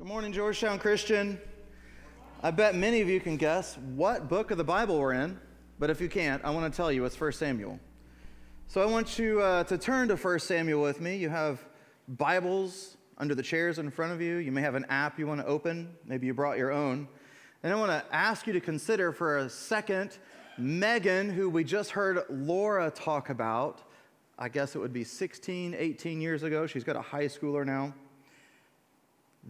Good morning, Georgetown Christian. I bet many of you can guess what book of the Bible we're in, but if you can't, I want to tell you it's 1 Samuel. So I want you uh, to turn to 1 Samuel with me. You have Bibles under the chairs in front of you. You may have an app you want to open. Maybe you brought your own. And I want to ask you to consider for a second Megan, who we just heard Laura talk about. I guess it would be 16, 18 years ago. She's got a high schooler now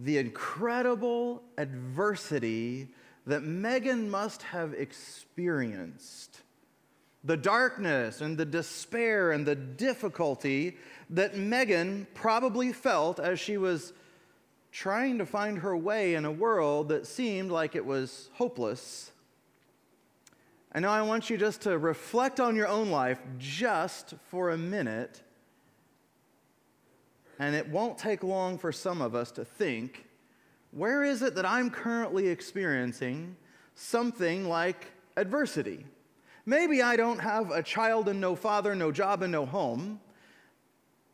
the incredible adversity that Megan must have experienced. The darkness and the despair and the difficulty that Megan probably felt as she was trying to find her way in a world that seemed like it was hopeless. And now I want you just to reflect on your own life just for a minute and it won't take long for some of us to think where is it that I'm currently experiencing something like adversity? Maybe I don't have a child and no father, no job and no home,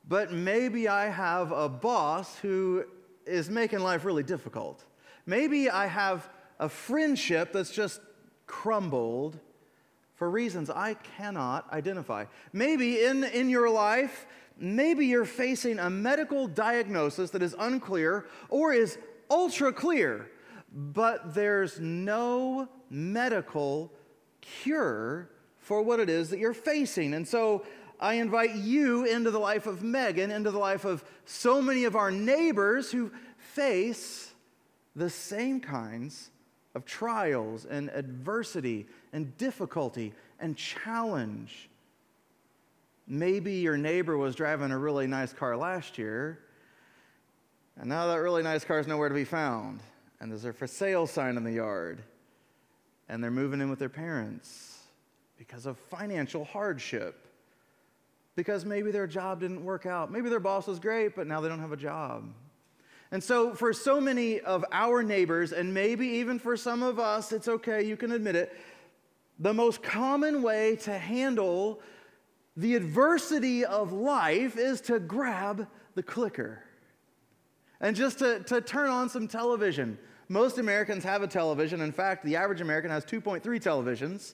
but maybe I have a boss who is making life really difficult. Maybe I have a friendship that's just crumbled for reasons I cannot identify. Maybe in, in your life, maybe you're facing a medical diagnosis that is unclear or is ultra clear, but there's no medical cure for what it is that you're facing. And so I invite you into the life of Megan, into the life of so many of our neighbors who face the same kinds of trials and adversity and difficulty and challenge Maybe your neighbor was driving a really nice car last year, and now that really nice car is nowhere to be found. And there's a for sale sign in the yard, and they're moving in with their parents because of financial hardship. Because maybe their job didn't work out. Maybe their boss was great, but now they don't have a job. And so, for so many of our neighbors, and maybe even for some of us, it's okay, you can admit it, the most common way to handle the adversity of life is to grab the clicker and just to, to turn on some television. Most Americans have a television. In fact, the average American has 2.3 televisions.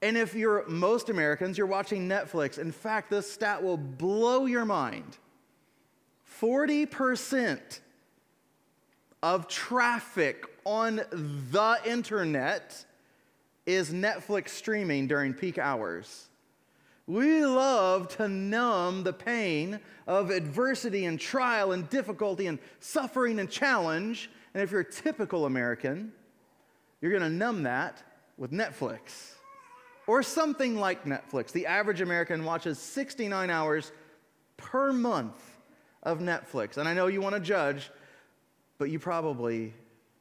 And if you're most Americans, you're watching Netflix. In fact, this stat will blow your mind 40% of traffic on the internet is Netflix streaming during peak hours. We love to numb the pain of adversity and trial and difficulty and suffering and challenge. And if you're a typical American, you're going to numb that with Netflix or something like Netflix. The average American watches 69 hours per month of Netflix. And I know you want to judge, but you probably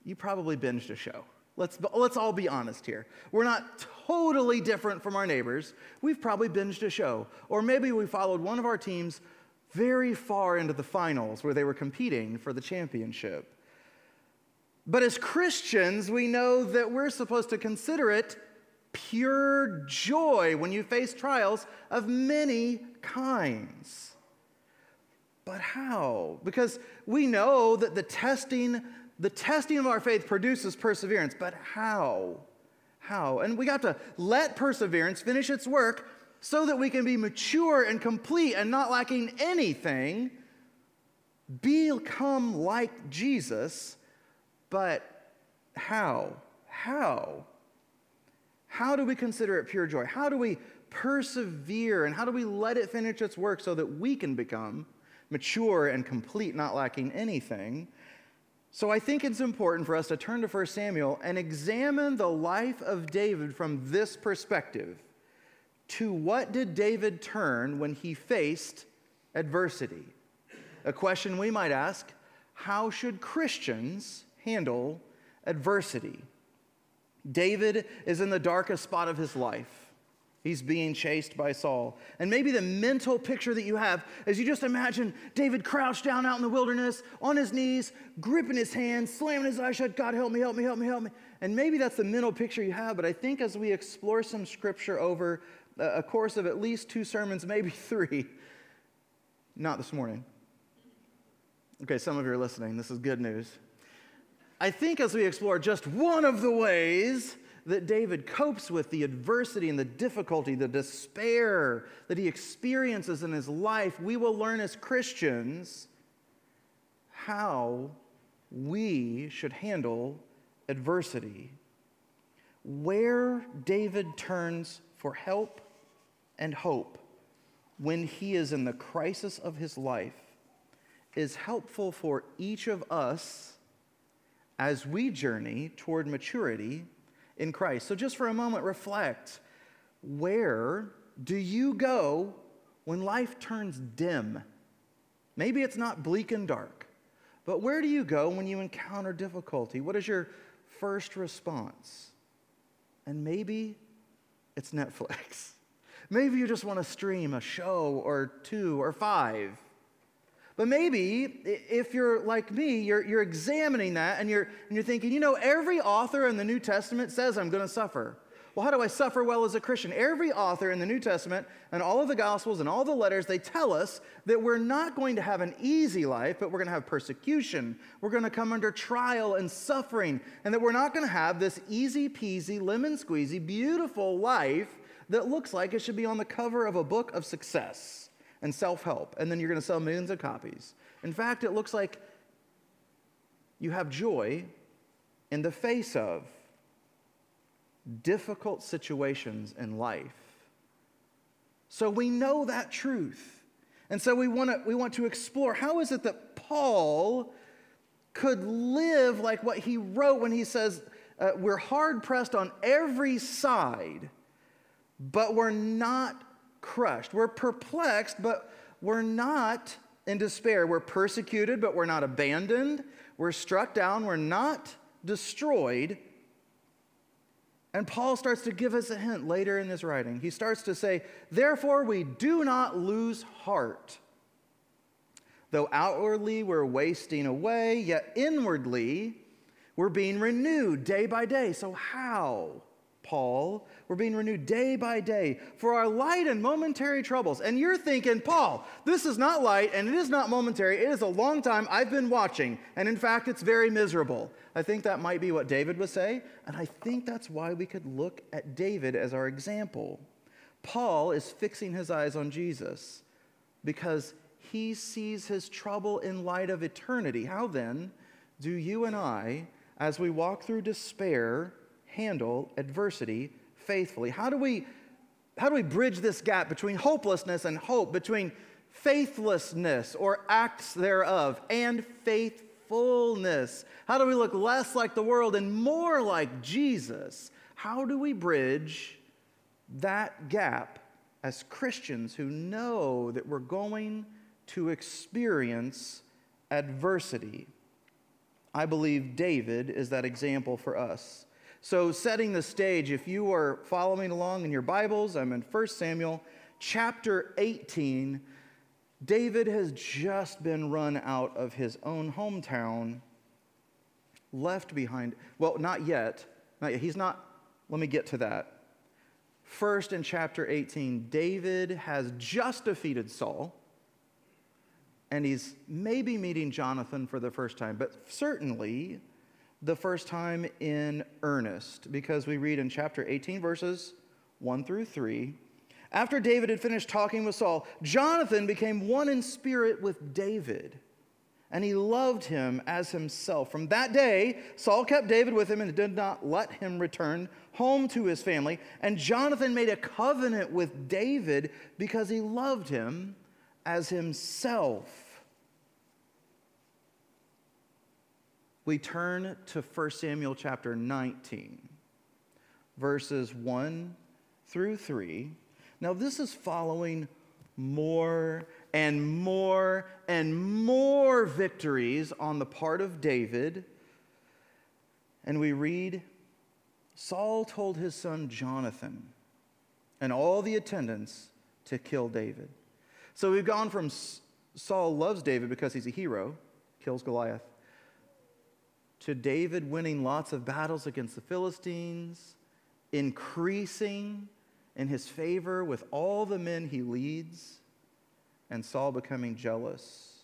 you probably binged a show. Let's, let's all be honest here. We're not totally different from our neighbors. We've probably binged a show. Or maybe we followed one of our teams very far into the finals where they were competing for the championship. But as Christians, we know that we're supposed to consider it pure joy when you face trials of many kinds. But how? Because we know that the testing the testing of our faith produces perseverance, but how? How? And we got to let perseverance finish its work so that we can be mature and complete and not lacking anything, become like Jesus. But how? How? How do we consider it pure joy? How do we persevere and how do we let it finish its work so that we can become mature and complete, not lacking anything? So I think it's important for us to turn to 1 Samuel and examine the life of David from this perspective. To what did David turn when he faced adversity? A question we might ask how should Christians handle adversity? David is in the darkest spot of his life. He's being chased by Saul. And maybe the mental picture that you have is you just imagine David crouched down out in the wilderness on his knees, gripping his hands, slamming his eyes shut. God, help me, help me, help me, help me. And maybe that's the mental picture you have. But I think as we explore some scripture over a course of at least two sermons, maybe three, not this morning. Okay, some of you are listening. This is good news. I think as we explore just one of the ways that David copes with the adversity and the difficulty, the despair that he experiences in his life, we will learn as Christians how we should handle adversity. Where David turns for help and hope when he is in the crisis of his life is helpful for each of us as we journey toward maturity in Christ. So, just for a moment, reflect where do you go when life turns dim? Maybe it's not bleak and dark, but where do you go when you encounter difficulty? What is your first response? And maybe it's Netflix. Maybe you just want to stream a show or two or five. But maybe if you're like me, you're, you're examining that and you're, and you're thinking, you know, every author in the New Testament says I'm going to suffer. Well, how do I suffer well as a Christian? Every author in the New Testament and all of the Gospels and all the letters, they tell us that we're not going to have an easy life, but we're going to have persecution. We're going to come under trial and suffering, and that we're not going to have this easy peasy, lemon squeezy, beautiful life that looks like it should be on the cover of a book of success and self help, and then you're going to sell millions of copies. In fact, it looks like you have joy in the face of difficult situations in life. So we know that truth. And so we want to we want to explore how is it that Paul could live like what he wrote when he says uh, we're hard pressed on every side, but we're not crushed. We're perplexed, but we're not in despair. We're persecuted, but we're not abandoned. We're struck down, we're not destroyed. And Paul starts to give us a hint later in this writing. He starts to say, Therefore, we do not lose heart. Though outwardly we're wasting away, yet inwardly we're being renewed day by day. So, how? Paul. We're being renewed day by day for our light and momentary troubles. And you're thinking, Paul, this is not light and it is not momentary. It is a long time I've been watching. And in fact, it's very miserable. I think that might be what David would say. And I think that's why we could look at David as our example. Paul is fixing his eyes on Jesus because he sees his trouble in light of eternity. How then do you and I, as we walk through despair, handle adversity faithfully? How do we how do we bridge this gap between hopelessness and hope, between faithlessness or acts thereof and faithfulness? How do we look less like the world and more like Jesus? How do we bridge that gap as Christians who know that we're going to experience adversity? I believe David is that example for us. So, setting the stage, if you are following along in your Bibles, I'm in 1 Samuel chapter 18. David has just been run out of his own hometown, left behind. Well, not yet. Not yet. He's not, let me get to that. First, in chapter 18, David has just defeated Saul, and he's maybe meeting Jonathan for the first time, but certainly the first time in earnest because we read in chapter 18, verses 1 through 3. After David had finished talking with Saul, Jonathan became one in spirit with David, and he loved him as himself. From that day, Saul kept David with him and did not let him return home to his family. And Jonathan made a covenant with David because he loved him as himself. We turn to 1 Samuel chapter 19, verses 1 through 3. Now, this is following more and more and more victories on the part of David. And we read Saul told his son Jonathan and all the attendants to kill David. So we've gone from Saul loves David because he's a hero, kills Goliath, to David winning lots of battles against the Philistines, increasing in his favor with all the men he leads, and Saul becoming jealous.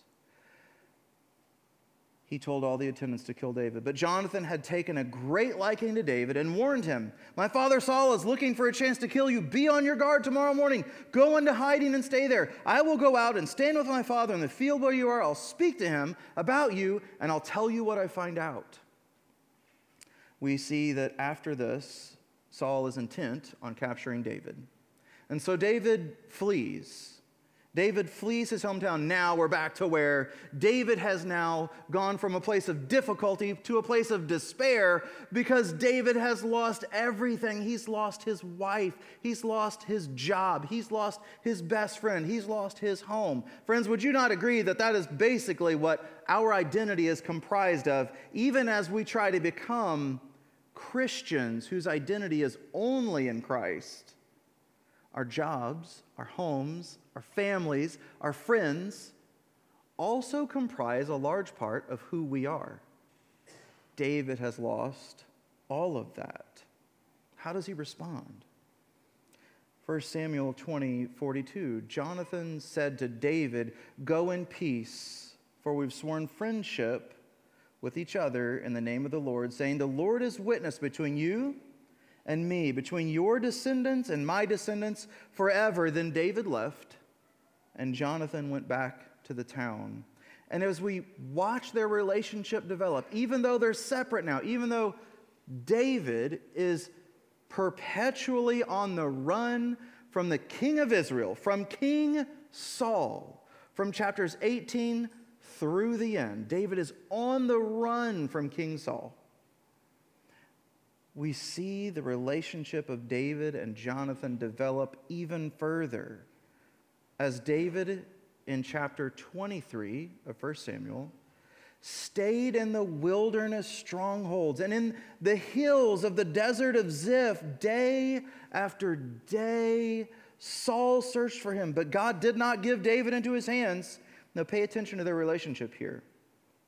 He told all the attendants to kill David. But Jonathan had taken a great liking to David and warned him My father Saul is looking for a chance to kill you. Be on your guard tomorrow morning. Go into hiding and stay there. I will go out and stand with my father in the field where you are. I'll speak to him about you, and I'll tell you what I find out. We see that after this, Saul is intent on capturing David. And so David flees. David flees his hometown. Now we're back to where David has now gone from a place of difficulty to a place of despair because David has lost everything. He's lost his wife, he's lost his job, he's lost his best friend, he's lost his home. Friends, would you not agree that that is basically what our identity is comprised of, even as we try to become Christians whose identity is only in Christ? Our jobs, our homes, our families, our friends also comprise a large part of who we are. David has lost all of that. How does he respond? 1 Samuel 20, 42. Jonathan said to David, Go in peace, for we've sworn friendship with each other in the name of the Lord, saying, The Lord is witness between you and me, between your descendants and my descendants forever. Then David left and Jonathan went back to the town. And as we watch their relationship develop, even though they're separate now, even though David is perpetually on the run from the king of Israel, from King Saul, from chapters 18 through the end, David is on the run from King Saul. We see the relationship of David and Jonathan develop even further as David in chapter 23 of 1 Samuel stayed in the wilderness strongholds and in the hills of the desert of Ziph day after day. Saul searched for him, but God did not give David into his hands. Now, pay attention to their relationship here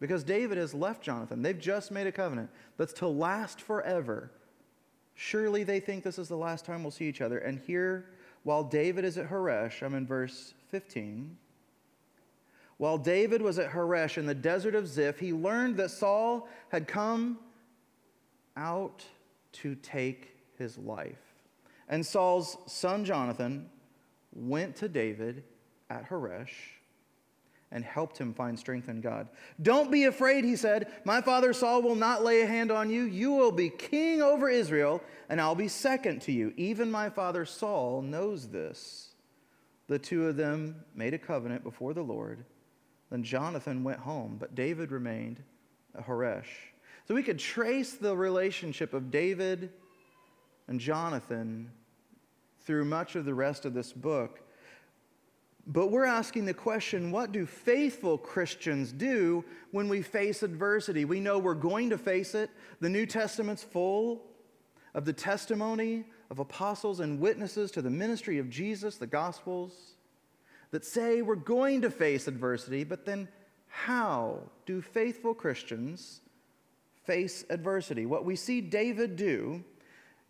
because David has left Jonathan. They've just made a covenant that's to last forever. Surely they think this is the last time we'll see each other. And here while David is at Horesh, I'm in verse 15. While David was at Horesh in the desert of Ziph, he learned that Saul had come out to take his life. And Saul's son Jonathan went to David at Horesh and helped him find strength in God. Don't be afraid, he said. My father Saul will not lay a hand on you. You will be king over Israel, and I'll be second to you. Even my father Saul knows this. The two of them made a covenant before the Lord. Then Jonathan went home, but David remained at Horesh. So we could trace the relationship of David and Jonathan through much of the rest of this book. But we're asking the question what do faithful Christians do when we face adversity? We know we're going to face it. The New Testament's full of the testimony of apostles and witnesses to the ministry of Jesus, the Gospels, that say we're going to face adversity, but then how do faithful Christians face adversity? What we see David do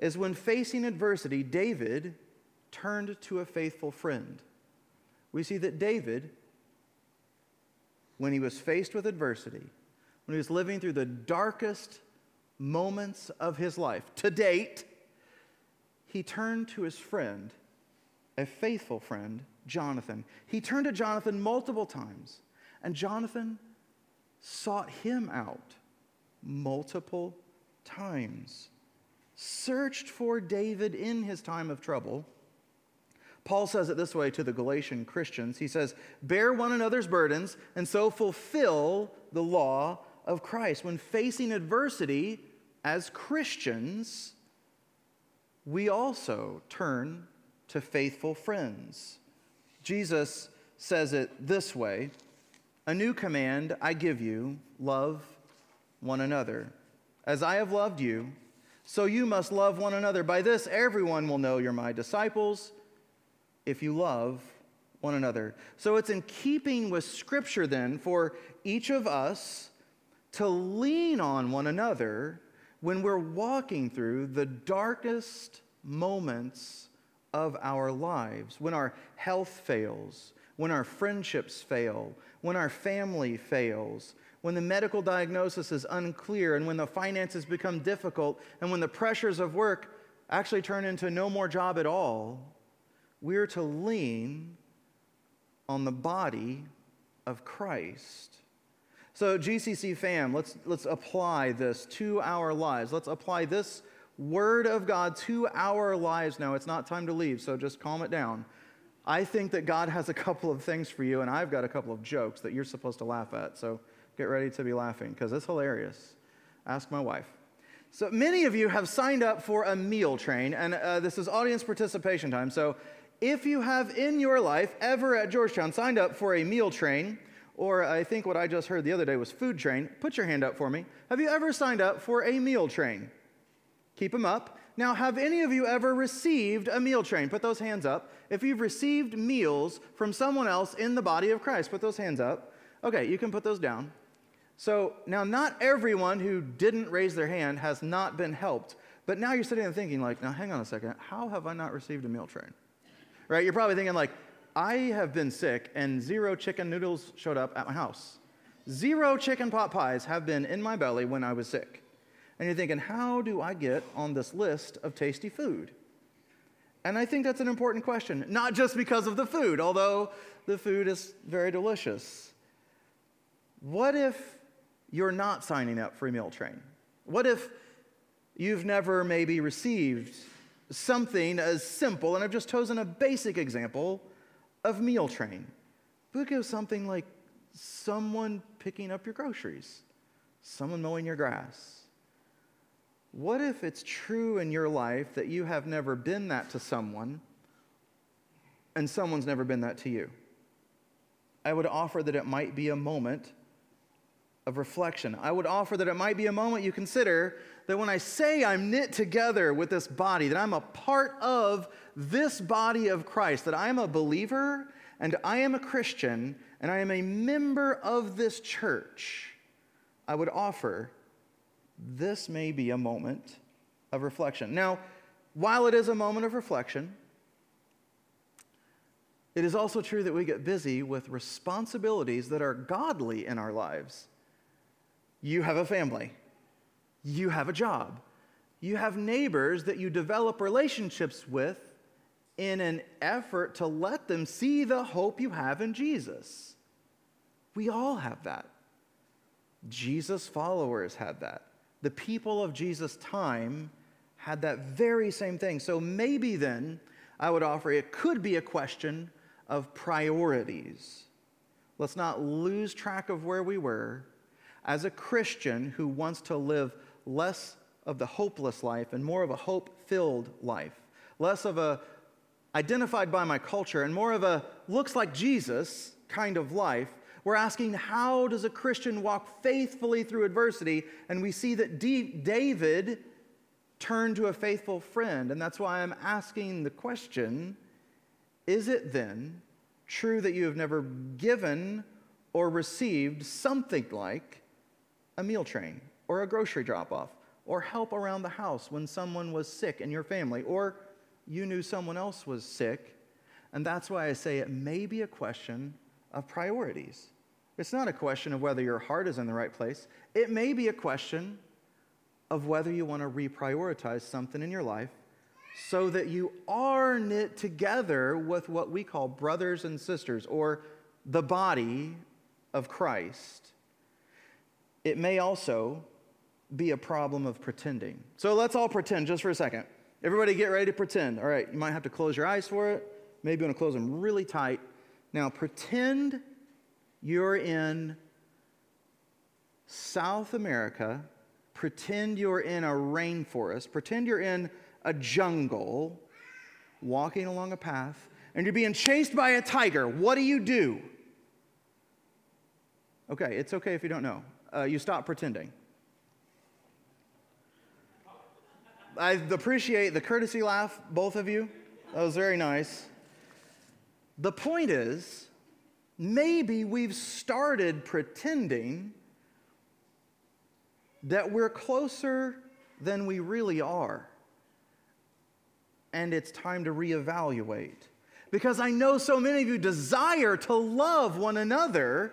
is when facing adversity, David turned to a faithful friend we see that David, when he was faced with adversity, when he was living through the darkest moments of his life to date, he turned to his friend, a faithful friend, Jonathan. He turned to Jonathan multiple times, and Jonathan sought him out multiple times, searched for David in his time of trouble Paul says it this way to the Galatian Christians. He says, Bear one another's burdens and so fulfill the law of Christ. When facing adversity as Christians, we also turn to faithful friends. Jesus says it this way A new command I give you love one another. As I have loved you, so you must love one another. By this, everyone will know you're my disciples if you love one another. So it's in keeping with Scripture then for each of us to lean on one another when we're walking through the darkest moments of our lives, when our health fails, when our friendships fail, when our family fails, when the medical diagnosis is unclear, and when the finances become difficult, and when the pressures of work actually turn into no more job at all, we're to lean on the body of Christ. So, GCC fam, let's, let's apply this to our lives. Let's apply this word of God to our lives now. It's not time to leave, so just calm it down. I think that God has a couple of things for you, and I've got a couple of jokes that you're supposed to laugh at. So, get ready to be laughing because it's hilarious. Ask my wife. So, many of you have signed up for a meal train, and uh, this is audience participation time. So, if you have in your life ever at Georgetown signed up for a meal train, or I think what I just heard the other day was food train, put your hand up for me. Have you ever signed up for a meal train? Keep them up. Now, have any of you ever received a meal train? Put those hands up. If you've received meals from someone else in the body of Christ, put those hands up. Okay, you can put those down. So now, not everyone who didn't raise their hand has not been helped. But now you're sitting there thinking, like, now hang on a second, how have I not received a meal train? Right? You're probably thinking, like, I have been sick and zero chicken noodles showed up at my house. Zero chicken pot pies have been in my belly when I was sick. And you're thinking, how do I get on this list of tasty food? And I think that's an important question, not just because of the food, although the food is very delicious. What if you're not signing up for a meal train? What if you've never maybe received something as simple, and I've just chosen a basic example of meal train? Think of something like someone picking up your groceries, someone mowing your grass. What if it's true in your life that you have never been that to someone and someone's never been that to you? I would offer that it might be a moment of reflection. I would offer that it might be a moment you consider that when I say I'm knit together with this body, that I'm a part of this body of Christ, that I am a believer and I am a Christian and I am a member of this church, I would offer this may be a moment of reflection. Now, while it is a moment of reflection, it is also true that we get busy with responsibilities that are godly in our lives. You have a family, you have a job, you have neighbors that you develop relationships with in an effort to let them see the hope you have in Jesus. We all have that. Jesus' followers had that. The people of Jesus' time had that very same thing. So maybe then I would offer it could be a question of priorities. Let's not lose track of where we were as a Christian who wants to live less of the hopeless life and more of a hope filled life, less of a identified by my culture and more of a looks like Jesus kind of life, we're asking how does a Christian walk faithfully through adversity? And we see that D- David turned to a faithful friend. And that's why I'm asking the question is it then true that you have never given or received something like a meal train or a grocery drop off or help around the house when someone was sick in your family or you knew someone else was sick. And that's why I say it may be a question of priorities. It's not a question of whether your heart is in the right place. It may be a question of whether you want to reprioritize something in your life so that you are knit together with what we call brothers and sisters or the body of Christ it may also be a problem of pretending. So let's all pretend just for a second. Everybody get ready to pretend. All right, you might have to close your eyes for it. Maybe you want to close them really tight. Now, pretend you're in South America. Pretend you're in a rainforest. Pretend you're in a jungle, walking along a path, and you're being chased by a tiger. What do you do? Okay, it's okay if you don't know uh, you stop pretending. I appreciate the courtesy laugh, both of you. That was very nice. The point is, maybe we've started pretending that we're closer than we really are. And it's time to reevaluate. Because I know so many of you desire to love one another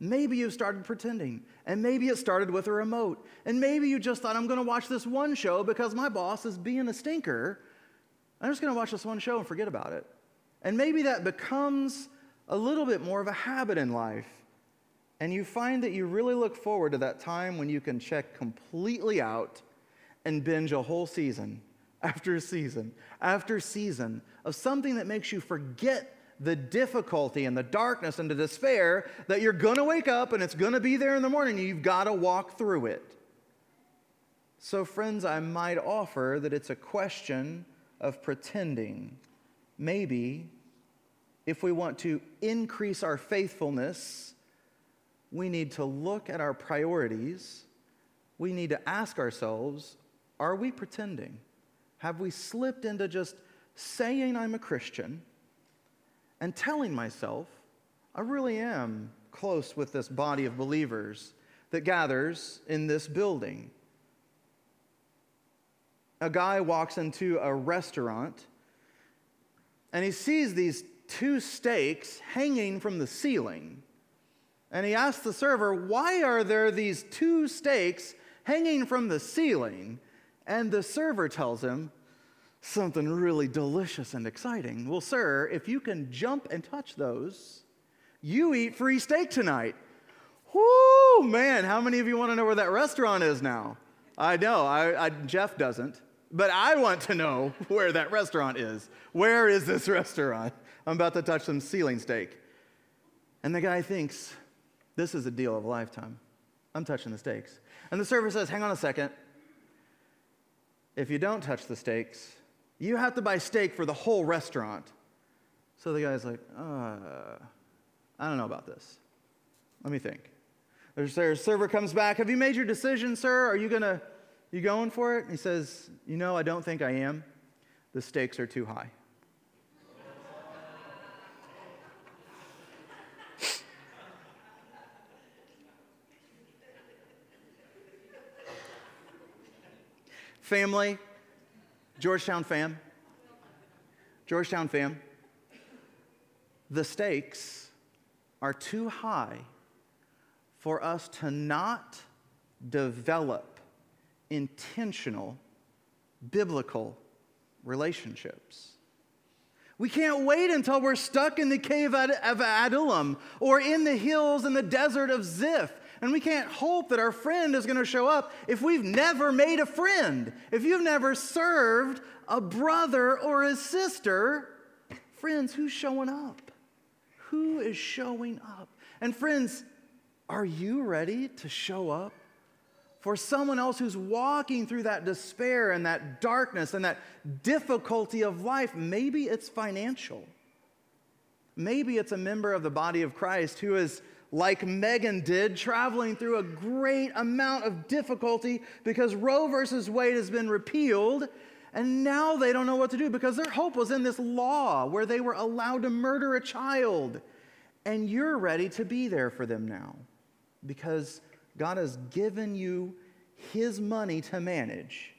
Maybe you started pretending, and maybe it started with a remote, and maybe you just thought, I'm going to watch this one show because my boss is being a stinker. I'm just going to watch this one show and forget about it. And maybe that becomes a little bit more of a habit in life. And you find that you really look forward to that time when you can check completely out and binge a whole season after season after season of something that makes you forget the difficulty and the darkness and the despair that you're going to wake up and it's going to be there in the morning. You've got to walk through it. So, friends, I might offer that it's a question of pretending. Maybe if we want to increase our faithfulness, we need to look at our priorities. We need to ask ourselves are we pretending? Have we slipped into just saying I'm a Christian and telling myself I really am close with this body of believers that gathers in this building? A guy walks into a restaurant and he sees these two steaks hanging from the ceiling. And he asks the server, Why are there these two steaks hanging from the ceiling? And the server tells him, Something really delicious and exciting. Well, sir, if you can jump and touch those, you eat free steak tonight. Whoo, man, how many of you want to know where that restaurant is now? I know, I, I, Jeff doesn't, but I want to know where that restaurant is. Where is this restaurant? I'm about to touch some ceiling steak. And the guy thinks, this is a deal of a lifetime. I'm touching the steaks. And the server says, Hang on a second. If you don't touch the steaks, you have to buy steak for the whole restaurant. So the guy's like, uh, I don't know about this. Let me think. The server comes back. Have you made your decision, sir? Are you gonna, you going for it? He says, You know, I don't think I am. The stakes are too high. Family, Georgetown fam, Georgetown fam, the stakes are too high for us to not develop intentional biblical relationships. We can't wait until we're stuck in the cave of Adullam or in the hills in the desert of Ziph and we can't hope that our friend is going to show up if we've never made a friend. If you've never served a brother or a sister, friends, who's showing up? Who is showing up? And friends, are you ready to show up for someone else who's walking through that despair and that darkness and that difficulty of life? Maybe it's financial. Maybe it's a member of the body of Christ who is like Megan did, traveling through a great amount of difficulty because Roe versus Wade has been repealed. And now they don't know what to do because their hope was in this law where they were allowed to murder a child. And you're ready to be there for them now because God has given you His money to manage.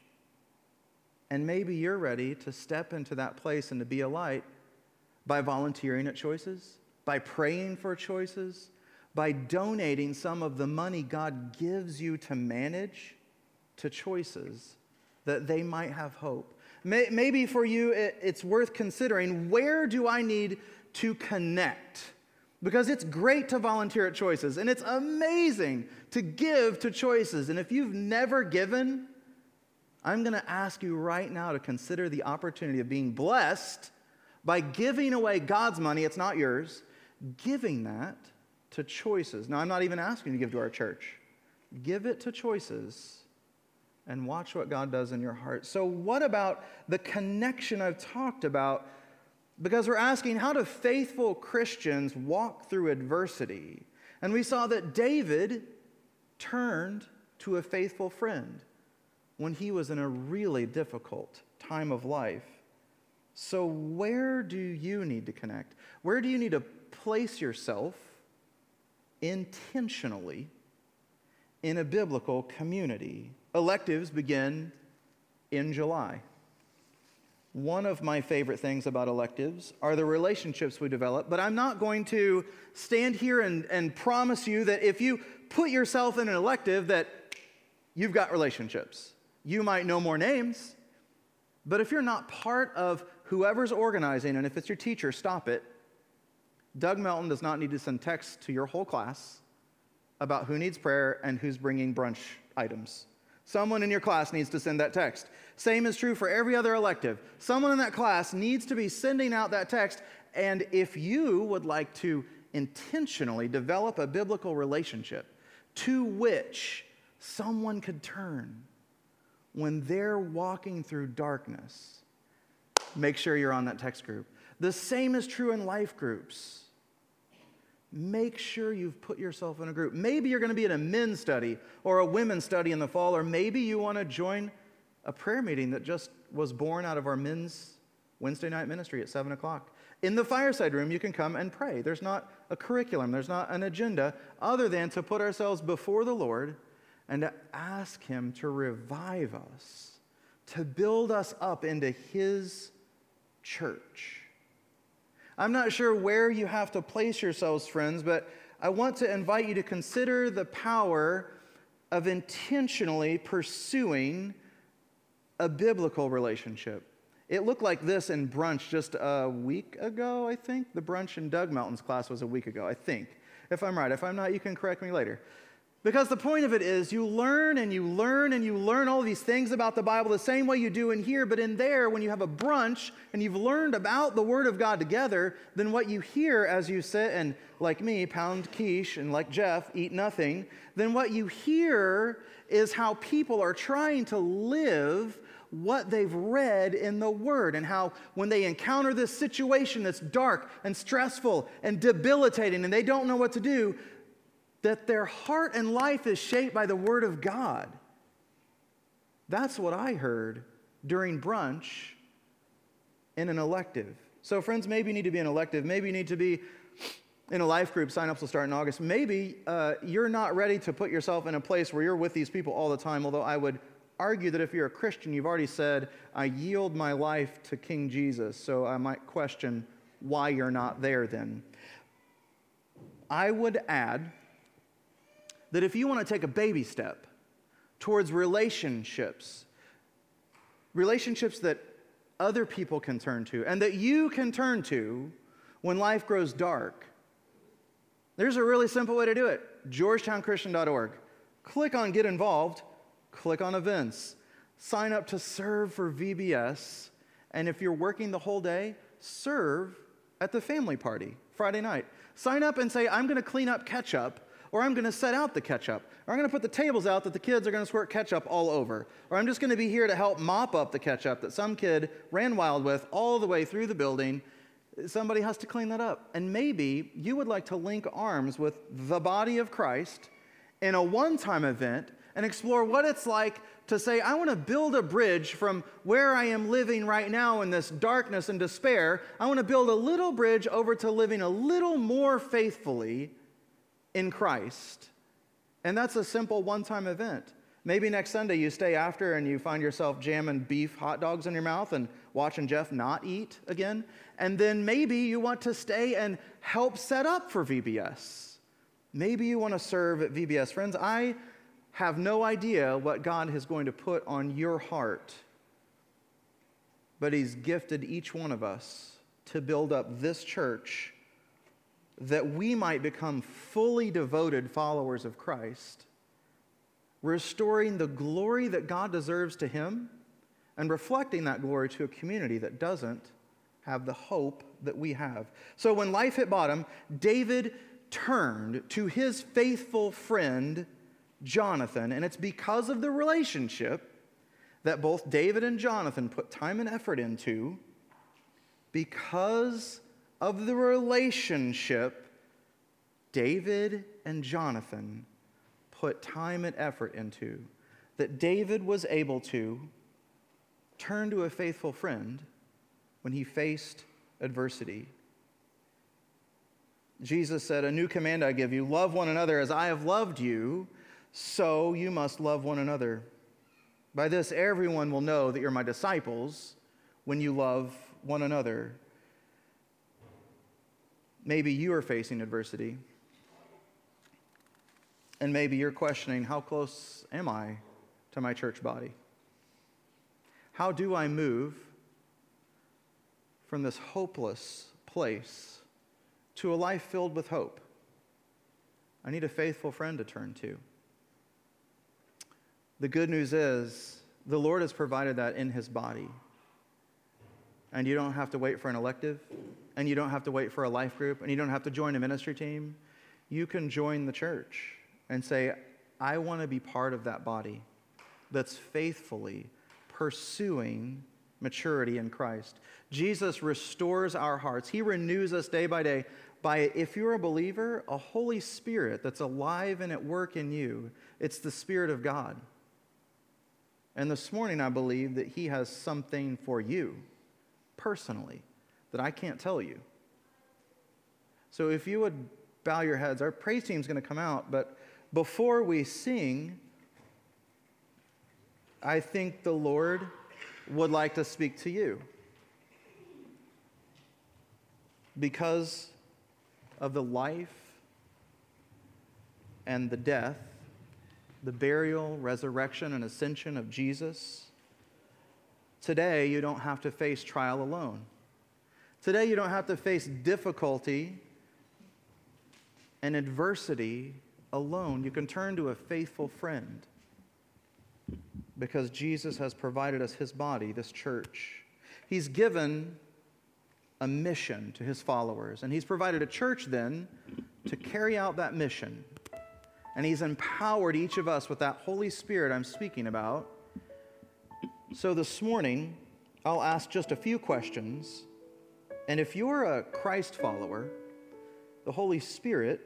And maybe you're ready to step into that place and to be a light by volunteering at choices, by praying for choices, by donating some of the money God gives you to manage to choices that they might have hope. Maybe for you, it's worth considering where do I need to connect? Because it's great to volunteer at choices and it's amazing to give to choices. And if you've never given, I'm going to ask you right now to consider the opportunity of being blessed by giving away God's money. It's not yours. Giving that to choices. Now, I'm not even asking you to give to our church. Give it to choices and watch what God does in your heart. So, what about the connection I've talked about? Because we're asking, how do faithful Christians walk through adversity? And we saw that David turned to a faithful friend when he was in a really difficult time of life. So, where do you need to connect? Where do you need to place yourself intentionally in a biblical community. Electives begin in July. One of my favorite things about electives are the relationships we develop, but I'm not going to stand here and, and promise you that if you put yourself in an elective that you've got relationships. You might know more names, but if you're not part of whoever's organizing, and if it's your teacher, stop it. Doug Melton does not need to send texts to your whole class about who needs prayer and who's bringing brunch items. Someone in your class needs to send that text. Same is true for every other elective. Someone in that class needs to be sending out that text. And if you would like to intentionally develop a biblical relationship to which someone could turn when they're walking through darkness, make sure you're on that text group. The same is true in life groups make sure you've put yourself in a group. Maybe you're going to be in a men's study or a women's study in the fall, or maybe you want to join a prayer meeting that just was born out of our men's Wednesday night ministry at 7 o'clock. In the fireside room, you can come and pray. There's not a curriculum, there's not an agenda other than to put ourselves before the Lord and to ask Him to revive us, to build us up into His church. I'm not sure where you have to place yourselves, friends, but I want to invite you to consider the power of intentionally pursuing a biblical relationship. It looked like this in brunch just a week ago, I think. The brunch in Doug Melton's class was a week ago, I think. If I'm right. If I'm not, you can correct me later. Because the point of it is, you learn and you learn and you learn all these things about the Bible the same way you do in here, but in there, when you have a brunch and you've learned about the Word of God together, then what you hear as you sit and, like me, pound quiche and like Jeff, eat nothing, then what you hear is how people are trying to live what they've read in the Word, and how when they encounter this situation that's dark and stressful and debilitating and they don't know what to do, that their heart and life is shaped by the Word of God. That's what I heard during brunch in an elective. So, friends, maybe you need to be an elective. Maybe you need to be in a life group. Sign-ups will start in August. Maybe uh, you're not ready to put yourself in a place where you're with these people all the time, although I would argue that if you're a Christian, you've already said, I yield my life to King Jesus. So I might question why you're not there then. I would add that if you want to take a baby step towards relationships, relationships that other people can turn to and that you can turn to when life grows dark, there's a really simple way to do it georgetownchristian.org. Click on Get Involved, click on Events, sign up to serve for VBS, and if you're working the whole day, serve at the family party Friday night. Sign up and say, I'm going to clean up ketchup or I'm going to set out the ketchup, or I'm going to put the tables out that the kids are going to squirt ketchup all over, or I'm just going to be here to help mop up the ketchup that some kid ran wild with all the way through the building. Somebody has to clean that up. And maybe you would like to link arms with the body of Christ in a one time event and explore what it's like to say, I want to build a bridge from where I am living right now in this darkness and despair. I want to build a little bridge over to living a little more faithfully in Christ. And that's a simple one time event. Maybe next Sunday you stay after and you find yourself jamming beef hot dogs in your mouth and watching Jeff not eat again. And then maybe you want to stay and help set up for VBS. Maybe you want to serve at VBS. Friends, I have no idea what God is going to put on your heart, but He's gifted each one of us to build up this church that we might become fully devoted followers of Christ, restoring the glory that God deserves to Him and reflecting that glory to a community that doesn't have the hope that we have. So when life hit bottom, David turned to his faithful friend Jonathan, and it's because of the relationship that both David and Jonathan put time and effort into because of the relationship David and Jonathan put time and effort into, that David was able to turn to a faithful friend when he faced adversity. Jesus said, A new command I give you love one another as I have loved you, so you must love one another. By this, everyone will know that you're my disciples when you love one another. Maybe you are facing adversity. And maybe you're questioning how close am I to my church body? How do I move from this hopeless place to a life filled with hope? I need a faithful friend to turn to. The good news is the Lord has provided that in his body. And you don't have to wait for an elective, and you don't have to wait for a life group, and you don't have to join a ministry team. You can join the church and say, I want to be part of that body that's faithfully pursuing maturity in Christ. Jesus restores our hearts, He renews us day by day by, if you're a believer, a Holy Spirit that's alive and at work in you. It's the Spirit of God. And this morning, I believe that He has something for you personally that I can't tell you. So if you would bow your heads, our praise team is going to come out, but before we sing, I think the Lord would like to speak to you. Because of the life and the death, the burial, resurrection, and ascension of Jesus, today you don't have to face trial alone. Today you don't have to face difficulty and adversity alone. You can turn to a faithful friend because Jesus has provided us his body, this church. He's given a mission to his followers, and he's provided a church then to carry out that mission. And he's empowered each of us with that Holy Spirit I'm speaking about. So this morning, I'll ask just a few questions. And if you're a Christ follower, the Holy Spirit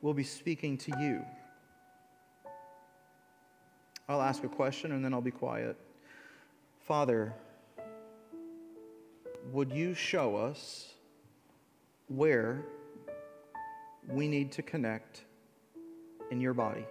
will be speaking to you. I'll ask a question and then I'll be quiet. Father, would you show us where we need to connect in your body?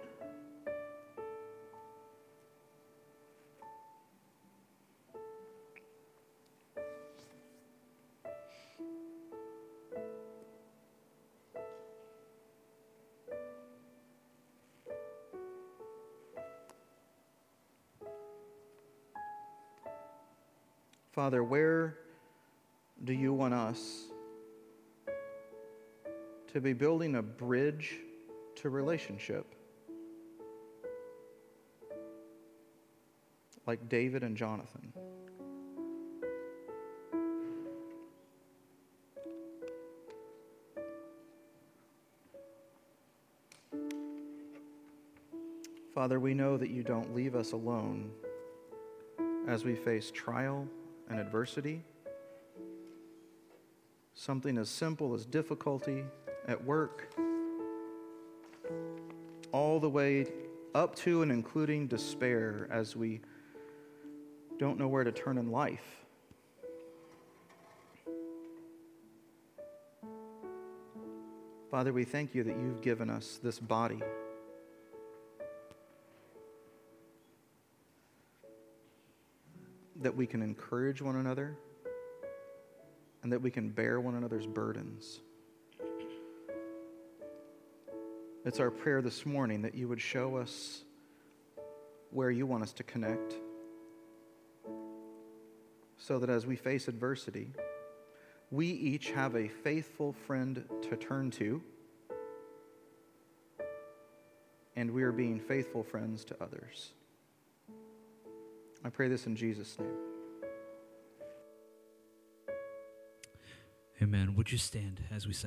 Father, where do you want us to be building a bridge to relationship? Like David and Jonathan. Father, we know that you don't leave us alone as we face trial and adversity. Something as simple as difficulty at work, all the way up to and including despair as we don't know where to turn in life. Father, we thank you that you've given us this body. That we can encourage one another and that we can bear one another's burdens. It's our prayer this morning that you would show us where you want us to connect so that as we face adversity, we each have a faithful friend to turn to, and we are being faithful friends to others. I pray this in Jesus' name. Amen. Would you stand as we sing?